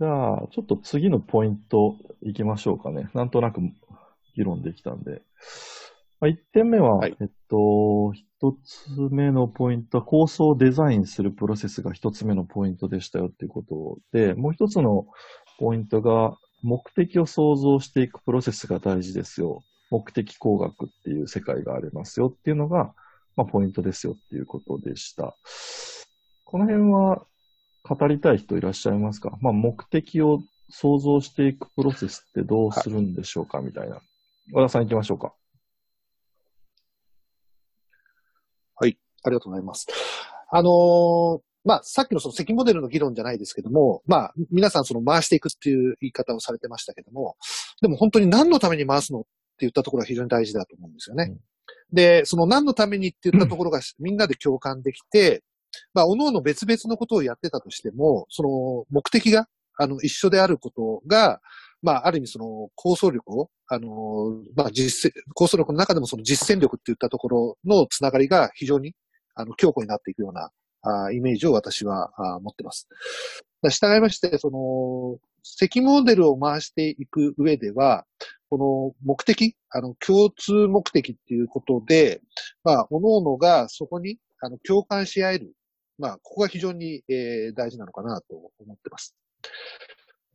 じゃあ、ちょっと次のポイントいきましょうかね。なんとなく議論できたんで。まあ、1点目は、はいえっと、1つ目のポイントは構想をデザインするプロセスが1つ目のポイントでしたよっていうことで、もう1つのポイントが目的を創造していくプロセスが大事ですよ。目的工学っていう世界がありますよっていうのが、まあ、ポイントですよっていうことでした。この辺は語りたい人いらっしゃいますか？まあ、目的を想像していくプロセスってどうするんでしょうかみたいな。和田さん行きましょうか。ありがとうございます。あのーまあ、さっきのその積モデルの議論じゃないですけども、まあ、皆さんその回していくっていう言い方をされてましたけども、でも本当に何のために回すのって言ったところが非常に大事だと思うんですよね。うんで、その何のためにって言ったところがみんなで共感できて、まあ、各々別々のことをやってたとしても、その目的が、あの、一緒であることが、まあ、ある意味その構想力を、あの、まあ、実践、構想力の中でもその実践力って言ったところのつながりが非常に、あの、強固になっていくような、あイメージを私はあ持ってます。従いまして、その、積モデルを回していく上では、この目的、あの、共通目的っていうことで、まあ、各々がそこに、あの、共感し合える。まあ、ここが非常に、えー大事なのかなと思ってます。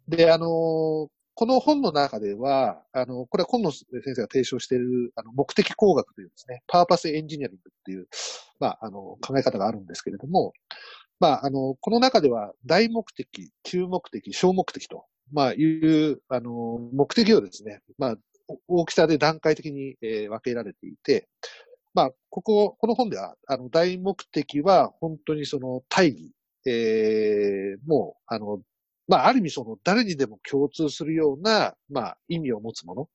で、あのーこの本の中では、あの、これは今野先生が提唱している、あの、目的工学というですね、パーパスエンジニアリングっていう、まあ、あの、考え方があるんですけれども、まあ、あの、この中では大目的、中目的、小目的と、まあ、いう、あの、目的をですね、まあ、大きさで段階的に、えー分けられていて、まあ、ここ、この本では、あの、大目的は本当にその大義、えーもう、あの、まあ、ある意味その誰にでも共通するような、まあ、意味を持つもの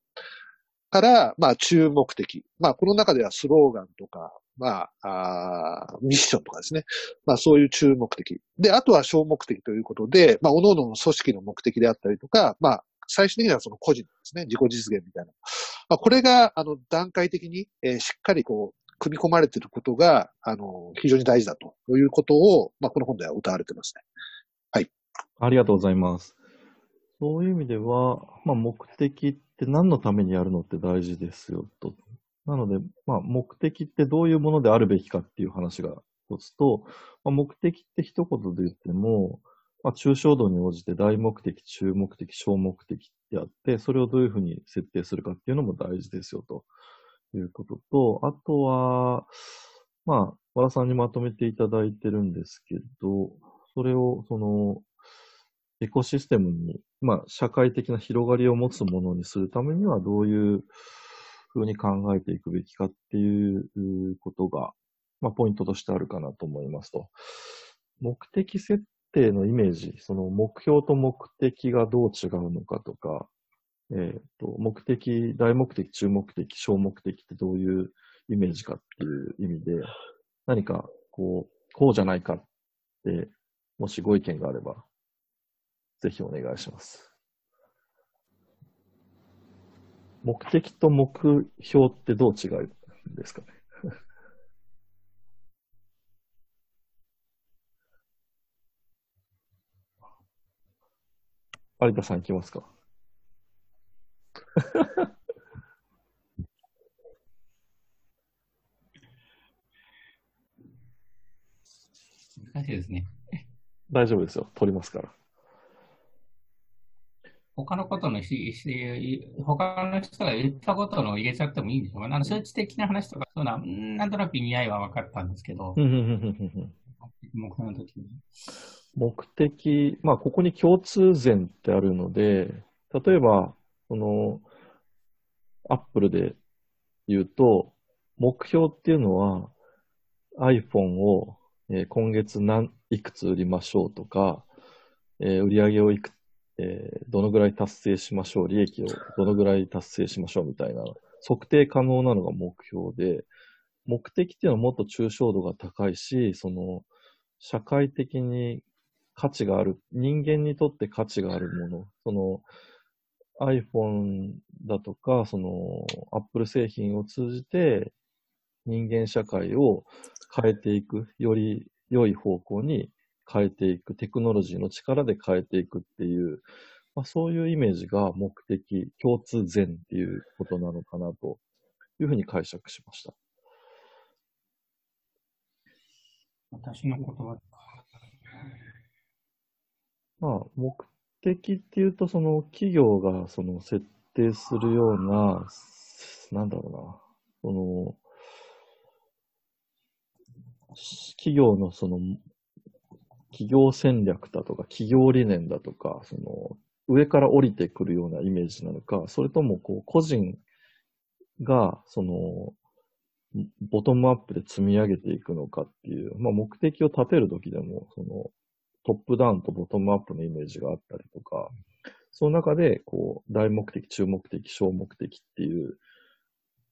から、まあ、中目的。まあ、この中ではスローガンとか、まあ、あミッションとかですね。まあ、そういう中目的。で、あとは小目的ということで、まあ、各々の組織の目的であったりとか、まあ、最終的にはその個人ですね。自己実現みたいな。まあ、これが、あの、段階的に、えーしっかりこう、組み込まれていることが、あの、非常に大事だということを、まあ、この本では歌われてますね。はいありがとうございます。そういう意味では、まあ、目的って何のためにやるのって大事ですよと。なので、まあ、目的ってどういうものであるべきかっていう話が一つと、まあ、目的って一言で言っても、まあ、抽象度に応じて大目的、中目的、小目的ってあって、それをどういうふうに設定するかっていうのも大事ですよとということと、あとは、まあ、和田さんにまとめていただいてるんですけど、それを、その、エコシステムに、まあ、社会的な広がりを持つものにするためには、どういうふうに考えていくべきかっていうことが、まあ、ポイントとしてあるかなと思いますと。目的設定のイメージ、その目標と目的がどう違うのかとか、えっ、と、目的、大目的、中目的、小目的ってどういうイメージかっていう意味で、何か、こう、こうじゃないかって、もしご意見があれば、ぜひお願いします。目的と目標ってどう違うんですかね？有田さんいきますか？難しいですね。大丈夫ですよ。取りますから。他のことのし、し他の人が言ったことの入れちゃってもいいんでしょうか。あの数値的な話とか、そうな、うんなんとなく意味合いは分かったんですけど、目標の時に。目的、まあ、ここに共通点ってあるので、例えば、その、アップルで言うと、目標っていうのは iPhone を、えー今月何、いくつ売りましょうとか、えー売り上げをいく、えーどのぐらい達成しましょう、利益をどのぐらい達成しましょうみたいな、測定可能なのが目標で、目的っていうのはもっと抽象度が高いし、その、社会的に価値がある、人間にとって価値があるもの、その iPhone だとか、その Apple 製品を通じて人間社会を変えていく、より良い方向に変えていく、テクノロジーの力で変えていくっていう、まあ、そういうイメージが目的、共通善っていうことなのかなというふうに解釈しました。私の言葉まあ、目的っていうと、その企業がその設定するような、なんだろうな、その、企業のその、企業戦略だとか、企業理念だとか、その、上から降りてくるようなイメージなのか、それとも、こう、個人が、その、ボトムアップで積み上げていくのかっていう、まあ、目的を立てるときでも、その、トップダウンとボトムアップのイメージがあったりとか、その中で、こう、大目的、中目的、小目的っていう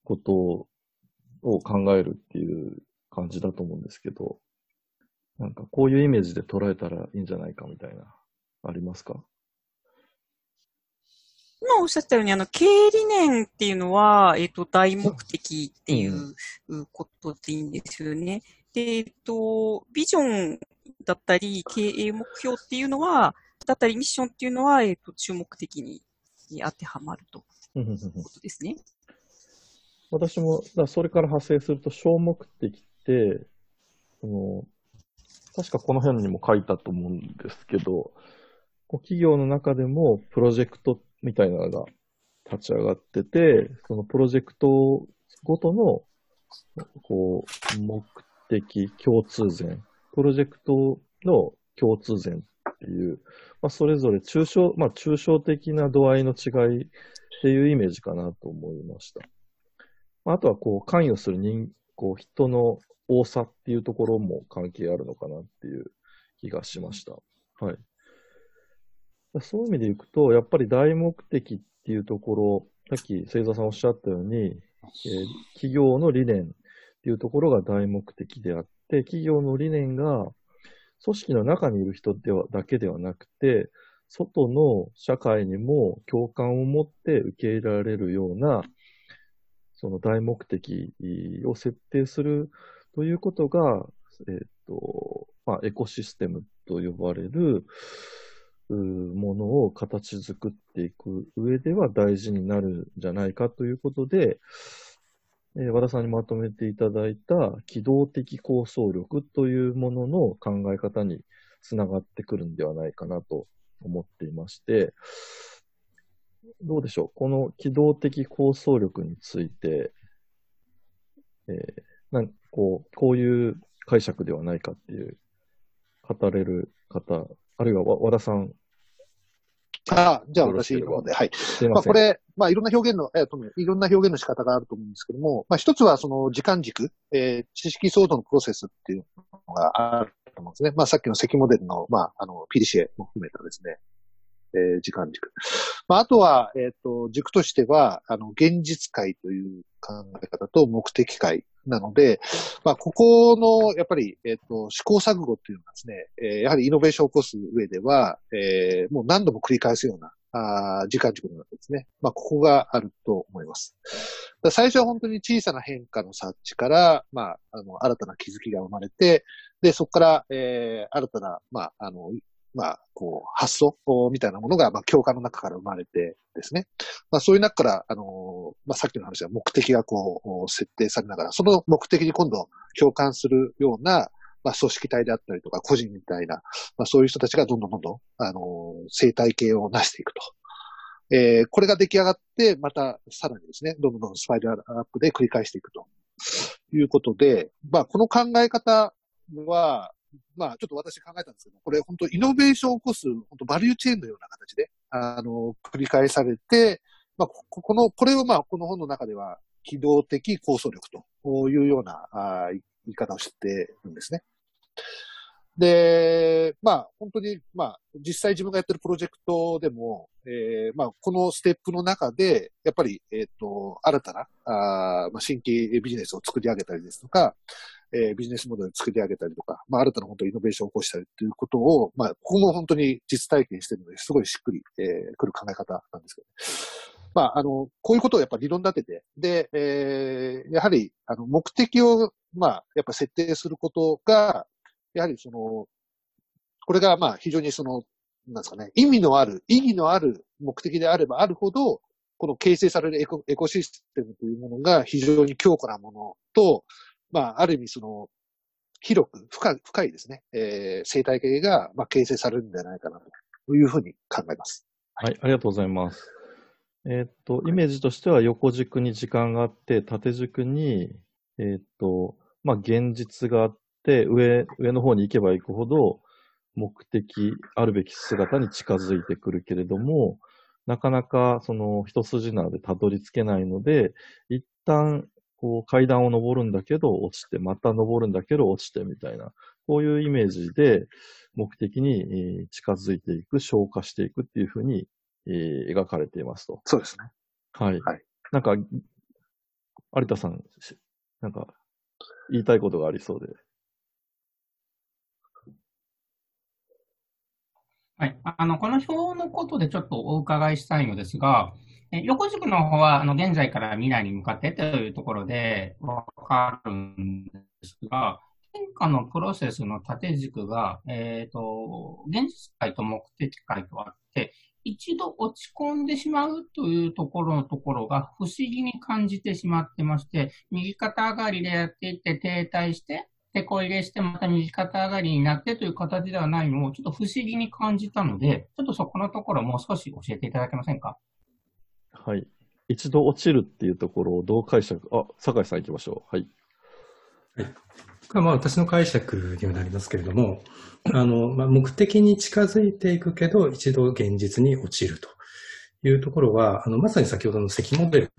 ことを考えるっていう感じだと思うんですけど、なんかこういうイメージで捉えたらいいんじゃないかみたいな、ありますか？今おっしゃったように、あの、経営理念っていうのは、えっ、と、大目的っていうことでいいんですよね。で、えっ、と、ビジョンだったり、経営目標っていうのは、だったりミッションっていうのは、えっ、と、注目的に当てはまるということですね。私も、だそれから派生すると、小目的って、その、確かこの辺にも書いたと思うんですけど、こう企業の中でもプロジェクトみたいなのが立ち上がってて、そのプロジェクトごとの、こう、目的、共通善、プロジェクトの共通善っていう、まあ、それぞれ抽象、まあ、抽象的な度合いの違いっていうイメージかなと思いました。まああとは、こう、関与する人、こう、人の多さっていうところも関係あるのかなっていう気がしました。はい。そういう意味でいくと、やっぱり大目的っていうところ、さっき星座さんおっしゃったように、えー企業の理念いうところが大目的であって、企業の理念が組織の中にいる人ではだけではなくて、外の社会にも共感を持って受け入れられるような、その大目的を設定するということが、えっ、と、まあ、エコシステムと呼ばれる、ものを形作っていく上では大事になるんじゃないかということで、え和田さんにまとめていただいた機動的構想力というものの考え方につながってくるんではないかなと思っていまして、どうでしょう？この機動的構想力について、えーなんこうこういう解釈ではないかっていう語れる方、あるいは和田さん、あじゃあ私の方で、はい。まあこれ、まあいろんな表現の、えーといろんな表現の仕方があると思うんですけども、まあ一つはその時間軸、えー知識創造のプロセスっていうのがあると思うんですね。まあさっきの積モデルの、まああの、ピリシエも含めたですね、えー時間軸。まああとは、えっ、と、軸としては、あの、現実界という考え方と目的界なので、まあここの、やっぱり、えっ、と、試行錯誤っていうのはですね、えやはりイノベーションを起こす上では、えもう何度も繰り返すような、あ時間軸の中ですね。まあ、ここがあると思います。最初は本当に小さな変化の察知から、まあ、あの、新たな気づきが生まれて、で、そこから、えー新たな、まあ、あの、まあ、こう、発想みたいなものが、まあ、教科の中から生まれてですね。まあ、そういう中から、あの、まあ、さっきの話は目的がこう、設定されながら、その目的に今度共感するような、まあ、組織体であったりとか、個人みたいな、まあ、そういう人たちがどんどんどんどん、あの、生態系を成していくと。えーこれが出来上がって、またさらにですね、どんどんどんスパイラルアップで繰り返していくということで、まあ、この考え方は、まあ、ちょっと私考えたんですけど、これ本当イノベーションを起こす、本当バリューチェーンのような形で、あの、繰り返されて、まあ、ここの、これをまあ、この本の中では、機動的構想力というようなあー言い方をしてるんですね。で、まあ、本当に、まあ、実際自分がやってるプロジェクトでも、えーまあ、このステップの中で、やっぱり、えっ、と、新たな、あーまあ、新規ビジネスを作り上げたりですとか、えービジネスモデルを作り上げたりとか、まあ、新たな本当にイノベーションを起こしたりっていうことを、まあ、ここも本当に実体験してるので、すごいしっくり、えーくる考え方なんですけど、まあ、あの、こういうことをやっぱ理論立てて、で、えーやはり、あの、目的を、まあ、やっぱ設定することが、やはりその、これがまあ非常にその、なんですかね、意味のある、意義のある目的であればあるほど、この形成されるエコエコシステムというものが非常に強固なものと、まあ、ある意味その、広く深い、深いですね、えー、生態系が、まあ、形成されるんじゃないかなというふうに考えます。はい、ありがとうございます。えっ、と、イメージとしては横軸に時間があって、縦軸に、えっ、と、まあ、現実があって、上、上の方に行けば行くほど、目的、あるべき姿に近づいてくるけれども、なかなかその一筋縄でたどり着けないので、一旦こう階段を登るんだけど落ちて、また登るんだけど落ちてみたいな、こういうイメージで目的に近づいていく、消化していくっていうふうに描かれていますと。そうですね。はい。はい、なんか、有田さん、なんか言いたいことがありそうで。はい。あの、この表のことでちょっとお伺いしたいのですが、横軸の方は、あの、現在から未来に向かってというところでわかるんですが、変化のプロセスの縦軸が、えっ、ー、と、現実界と目的界とあって、一度落ち込んでしまうというところのところが不思議に感じてしまってまして、右肩上がりでやっていって停滞して、手こ入れしてまた右肩上がりになってという形ではないのをちょっと不思議に感じたので、ちょっとそこのところもう少し教えていただけませんか？はい。一度落ちるっていうところをどう解釈、あ、酒井さん行きましょう。はい。はい。まあ私の解釈にはなりますけれども、あの、まあ、目的に近づいていくけど、一度現実に落ちるというところは、あの、まさに先ほどの積モデ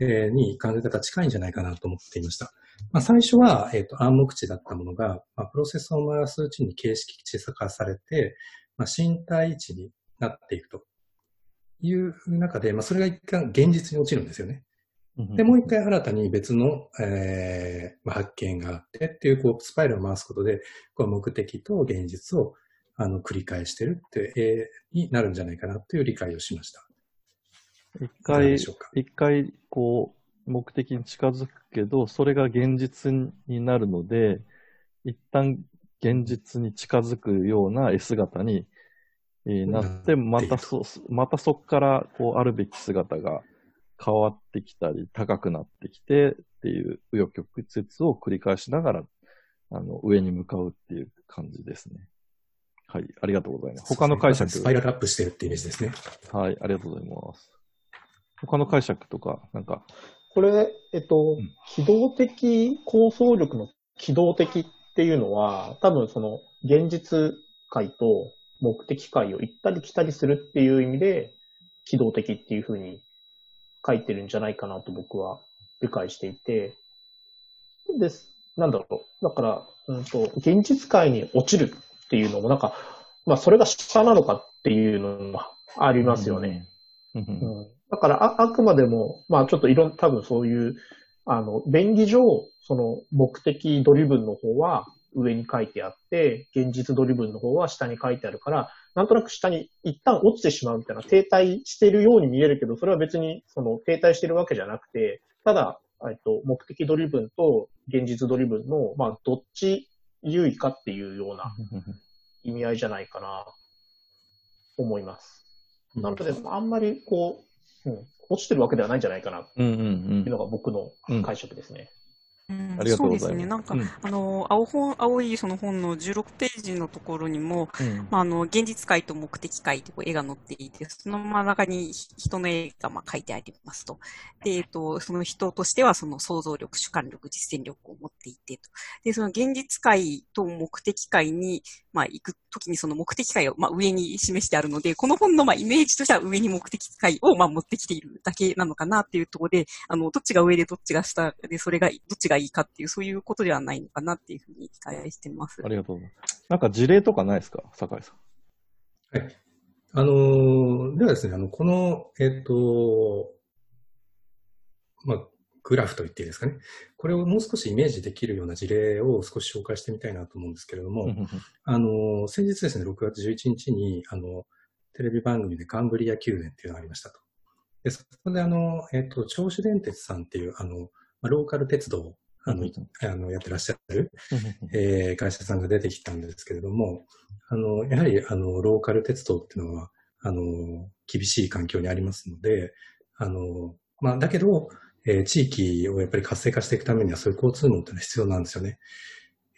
ルに考え方近いんじゃないかなと思っていました。まあ、最初は、えっ、ー、と、暗黙値だったものが、まあ、プロセスを回すうちに形式値化されて、まあ、身体値になっていくという中で、まあ、それが一回現実に落ちるんですよね。で、もう一回新たに別の、えーまあ、発見があってっていう、こう、スパイラルを回すことで、こう目的と現実をあの繰り返してるって、えー、になるんじゃないかなという理解をしました。一回、一回、こう、目的に近づくけど、それが現実になるので、一旦現実に近づくような絵姿に、えなって、またそ、またそこからこうあるべき姿が変わってきたり、高くなってきてっていう紆余曲折を繰り返しながら、あの、上に向かうっていう感じですね。はい、ありがとうございます。他の解釈。スパイラルアップしてるっていうイメージですね。はい、ありがとうございます。他の解釈とか、なんか、これ、えっと、機動的構想力の機動的っていうのは、多分その現実界と目的界を行ったり来たりするっていう意味で、機動的っていうふうに書いてるんじゃないかなと僕は理解していて、です。なんだろう。だから、うんと、現実界に落ちるっていうのもなんか、まあそれが下なのかっていうのもありますよね。うん、だからあ、あくまでも、まあちょっといろん、多分そういう、あの、便宜上、その目的ドリブンの方は上に書いてあって、現実ドリブンの方は下に書いてあるから、なんとなく下に一旦落ちてしまうみたいな、停滞しているように見えるけど、それは別にその停滞しているわけじゃなくて、ただ、えっと、目的ドリブンと現実ドリブンの、まあ、どっち優位かっていうような意味合いじゃないかな、思います。なので、あんまりこう、うん、落ちてるわけではないんじゃないかなっていうのが僕の解釈ですね。うん、ありがとうございます。そうですね。なんか、うん、あの、青本、青いその本の16ページのところにも、うん、まあ、あの、現実界と目的界ってこう絵が載っていて、その真ん中に人の絵がまあ書いてありますと。で、えっと、その人としてはその想像力、主観力、実践力を持っていてと。で、その現実界と目的界に、まあ、行くときにその目的界をまあ上に示してあるので、この本のまあイメージとしては上に目的界をまあ持ってきているだけなのかなっていうところで、あの、どっちが上でどっちが下で、それが、どっちががいいかっていう、そういうことではないのかなっていうふうに期待してます。ありがとうございます。なんか事例とかないですか？酒井さん。はい。あのー、ではですね、あの、この、えっ、と、まあ、グラフと言っていいですかね。これをもう少しイメージできるような事例を少し紹介してみたいなと思うんですけれども、あの、先日ですね、6月11日に、あの、テレビ番組でカンブリア宮殿っていうのがありましたと。で、そこであの、えっ、と、銚子電鉄さんっていう、あの、ローカル鉄道あの、あのやってらっしゃる、えー、会社さんが出てきたんですけれども、あの、やはり、あの、ローカル鉄道っていうのは、あの、厳しい環境にありますので、あの、まあ、だけど、えー、地域をやっぱり活性化していくためにはそういう交通網っていうのは必要なんですよね。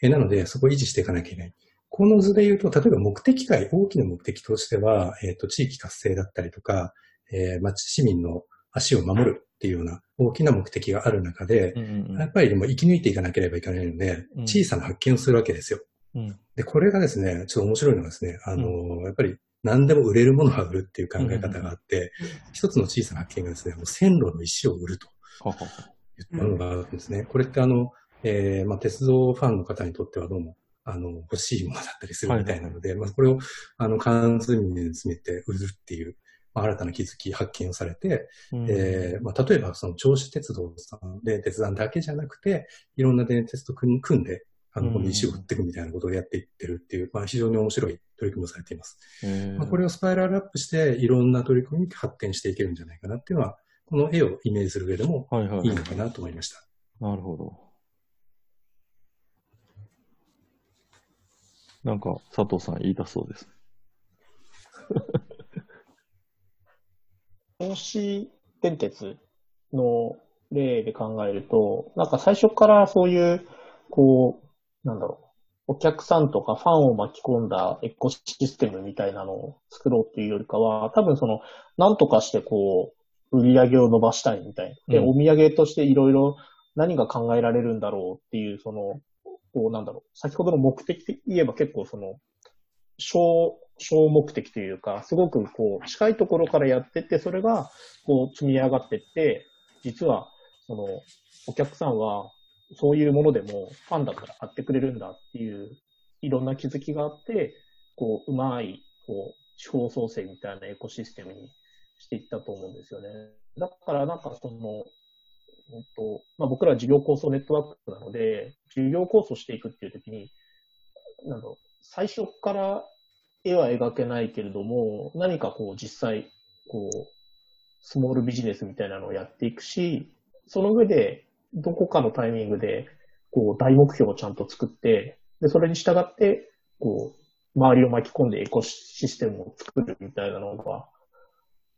えー、なので、そこを維持していかなきゃいけない。この図で言うと、例えば目的会、大きな目的としては、えっ、ー、と、地域活性だったりとか、えー、町市民の足を守るっていうような大きな目的がある中で、うんうん、やっぱりでも生き抜いていかなければいけないので、小さな発見をするわけですよ。うん、で、これがですね、ちょっと面白いのがですね、あの、うん、やっぱり何でも売れるものは売るっていう考え方があって、一つの小さな発見がですね、もう線路の石を売ると。ものがあるんですね。これってあの、えー、まあ、鉄道ファンの方にとってはどうも、あの、欲しいものだったりするみたいなので、はいはい、まあ、これを、あの、関数に詰めて売るっていう、まあ、新たな気づき、発見をされて、うん、えー、まあ、例えば、その、銚子鉄道さんで、鉄道だけじゃなくて、いろんな電鉄と組んで、あの、この石を売っていくみたいなことをやっていってるっていう、まあ、非常に面白い取り組みをされています。まあ、これをスパイラルアップして、いろんな取り組みに発展していけるんじゃないかなっていうのは、この絵をイメージする上でもいいのかなと思いました。はいはい、なるほど。なんか、佐藤さん言いたそうです。東子電鉄の例で考えると、なんか最初からそういう、こう、なんだろう、お客さんとかファンを巻き込んだエコシステムみたいなのを作ろうっていうよりかは、多分その、なんとかしてこう、売り上げを伸ばしたいみたいな。で、お土産としていろいろ何が考えられるんだろうっていう、その、こうなんだろう。先ほどの目的で言えば結構その、小、小目的というか、すごくこう、近いところからやってって、それが、こう、積み上がってって、実は、その、お客さんは、そういうものでもファンだったら買ってくれるんだっていう、いろんな気づきがあって、こう、うまい、こう、地方創生みたいなエコシステムにしていったと思うんですよね。だからなんかその、えっとまあ、僕らは事業構想ネットワークなので、事業構想していくっていうときに、なんだろう、最初から絵は描けないけれども、何かこう実際、こう、スモールビジネスみたいなのをやっていくし、その上で、どこかのタイミングで、こう、大目標をちゃんと作って、で、それに従って、こう、周りを巻き込んでエコシステムを作るみたいなのが、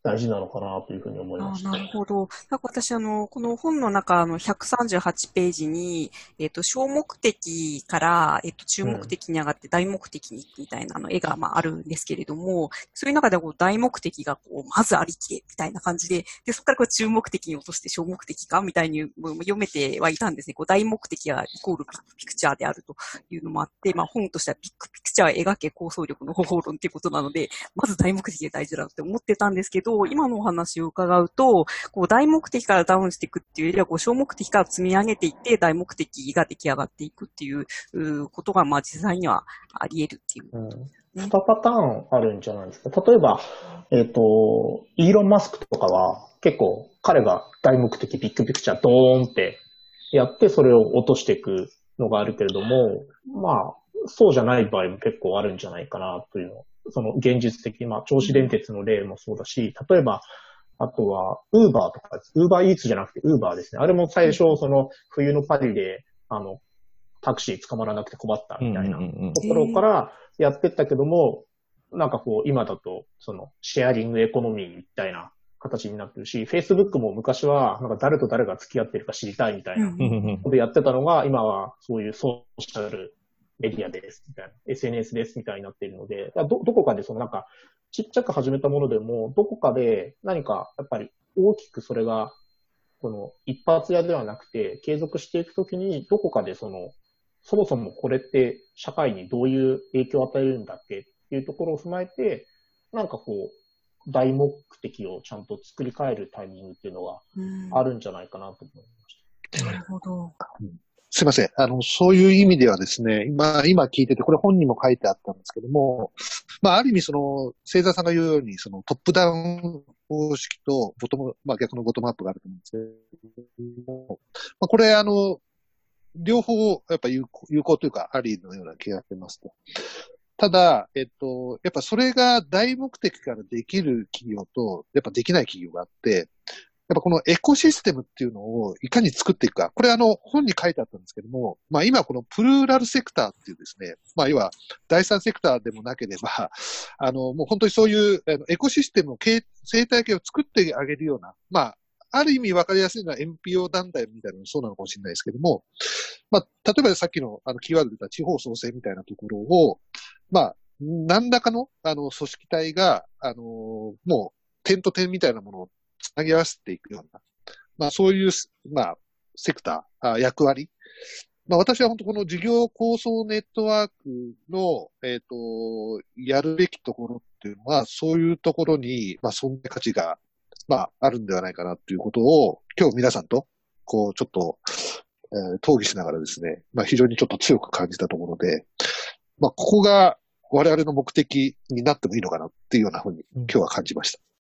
大事なのかなというふうに思いました。なるほど。なんか私、あの、この本の中の138ページに、えっ、ー、と、小目的から、えっ、ー、と、中目的に上がって大目的にみたいなあの絵が、まあ、あるんですけれども、そういう中でこう大目的が、こう、まずありきみたいな感じで、で、そこからこう中目的に落として小目的かみたいに読めてはいたんですね。こう、大目的がイコールビッグピクチャーであるというのもあって、まあ、本としてはビッグピクチャーを描け構想力の方法論っていうことなので、まず大目的が大事だって思ってたんですけど、今のお話を伺うと、こう大目的からダウンしていくっていうよりは、こう小目的から積み上げていって、大目的が出来上がっていくっていうことが、まあ実際にはあり得るっていう、うん。2パターンあるんじゃないですか。例えば、えっ、ー、と、イーロン・マスクとかは結構彼が大目的ビッグピクチャードーンってやってそれを落としていくのがあるけれども、まあ、そうじゃない場合も結構あるんじゃないかなというのその現実的、まあ、銚子電鉄の例もそうだし、例えば、あとは、ウーバーとか、ウーバーイーツじゃなくてウーバーですね。あれも最初、その、冬のパリで、あの、タクシー捕まらなくて困ったみたいなところからやってったけども、なんかこう、今だと、その、シェアリングエコノミーみたいな形になってるし、Facebook も昔は、なんか誰と誰が付き合ってるか知りたいみたいなことでやってたのが、今はそういうソーシャルメディアです、みたいな、SNS です、みたいになっているので、ど、どこかでそのなんか、ちっちゃく始めたものでも、どこかで何か、やっぱり大きくそれが、この一発屋ではなくて、継続していくときに、どこかでその、そもそもこれって社会にどういう影響を与えるんだっけ？っていうところを踏まえて、なんかこう、大目的をちゃんと作り変えるタイミングっていうのがあるんじゃないかなと思いました。なるほど。うんすいません。あの、そういう意味ではですね、今、今聞いてて、これ本にも書いてあったんですけども、まあ、ある意味その、星座さんが言うように、そのトップダウン方式と、ボトム、まあ逆のボトムアップがあると思うんですけども、まあこれあの、両方やっぱ有効有効というか、ありのような気がしてますと。ただ、えっと、やっぱそれが大目的からできる企業と、やっぱできない企業があって、やっぱこのエコシステムっていうのをいかに作っていくか。これあの本に書いてあったんですけども、まあ今このプルーラルセクターっていうですね、まあ要は第三セクターでもなければ、あのもう本当にそういうエコシステムの生態系を作ってあげるような、まあある意味分かりやすいのは NPO 団体みたいなのもそうなのかもしれないですけども、まあ例えばさっきのあのキーワードで言った地方創生みたいなところを、まあ何らかのあの組織体が、あのもう点と点みたいなものをつなぎ合わせていくような、まあそういう、まあ、セクター、あ役割。まあ私は本当この事業構想ネットワークの、えっ、と、やるべきところっていうのは、そういうところに、まあ存在価値が、まああるんではないかなっていうことを、今日皆さんと、こう、ちょっと、えー討議しながらですね、まあ非常にちょっと強く感じたところで、まあここが我々の目的になってもいいのかなっていうようなふうに今日は感じました。